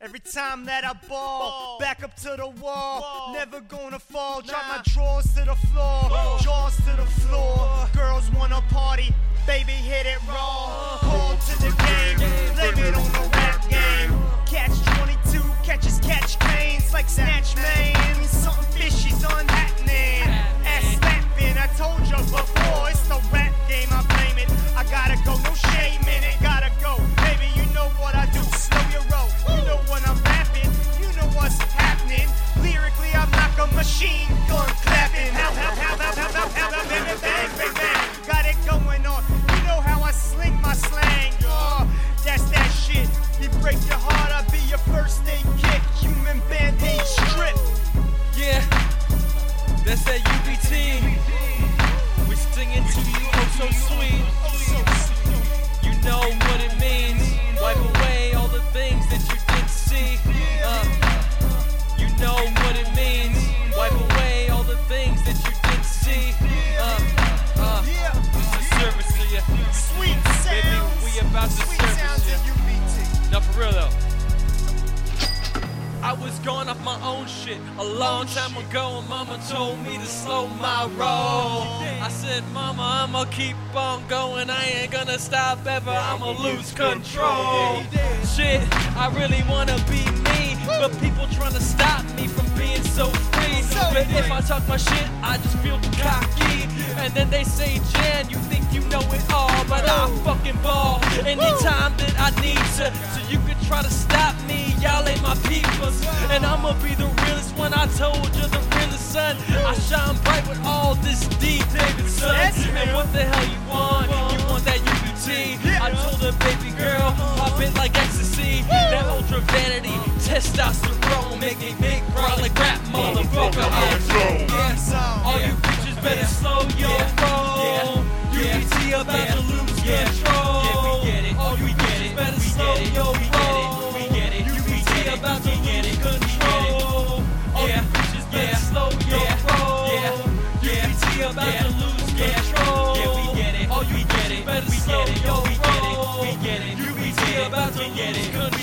Every time that I ball, back up to the wall, never gonna fall. Drop Nah. my drawers to the floor, Whoa. jaws to the floor. Girls wanna party, baby hit it raw. Break your heart, I'll be your first aid kick. Human band-aid strip. Yeah, that's that UVT. We're singing to you oh so sweet. You know what it means. Wipe away all the things that you didn't see. Uh, you know what it means. Wipe away all the things that you didn't see. Uh, uh, it's a service to you. Sweet Baby, we about to UVT. No, for real though. I was going off my own shit a long time ago, and mama told me to slow my roll. I said, Mama, I'ma keep on going, I ain't gonna stop ever, I'ma lose control. Shit, I really wanna be me, but people trying to stop me from being so free. But if I talk my shit, I just feel cocky. And then they say, Jan, you think you know it all, I fucking ball anytime that I need to. So you could try to stop me, y'all ain't my peoples. And I'ma be the realest one, I told you, the realest son. I shine bright with all this D, David son. And what the hell you want? You want that UVT? I told her, baby girl, pop it like ecstasy. That ultra vanity, testosterone, make me big, bro, like rap motherfucker. Yes, all you bitches better slow your roll. UVT about to lose control. All you bitches better slow your roll. Yeah, we get it. Oh, you get it. Better we slow get it. Yo, we get it. We get it. You be about to get it.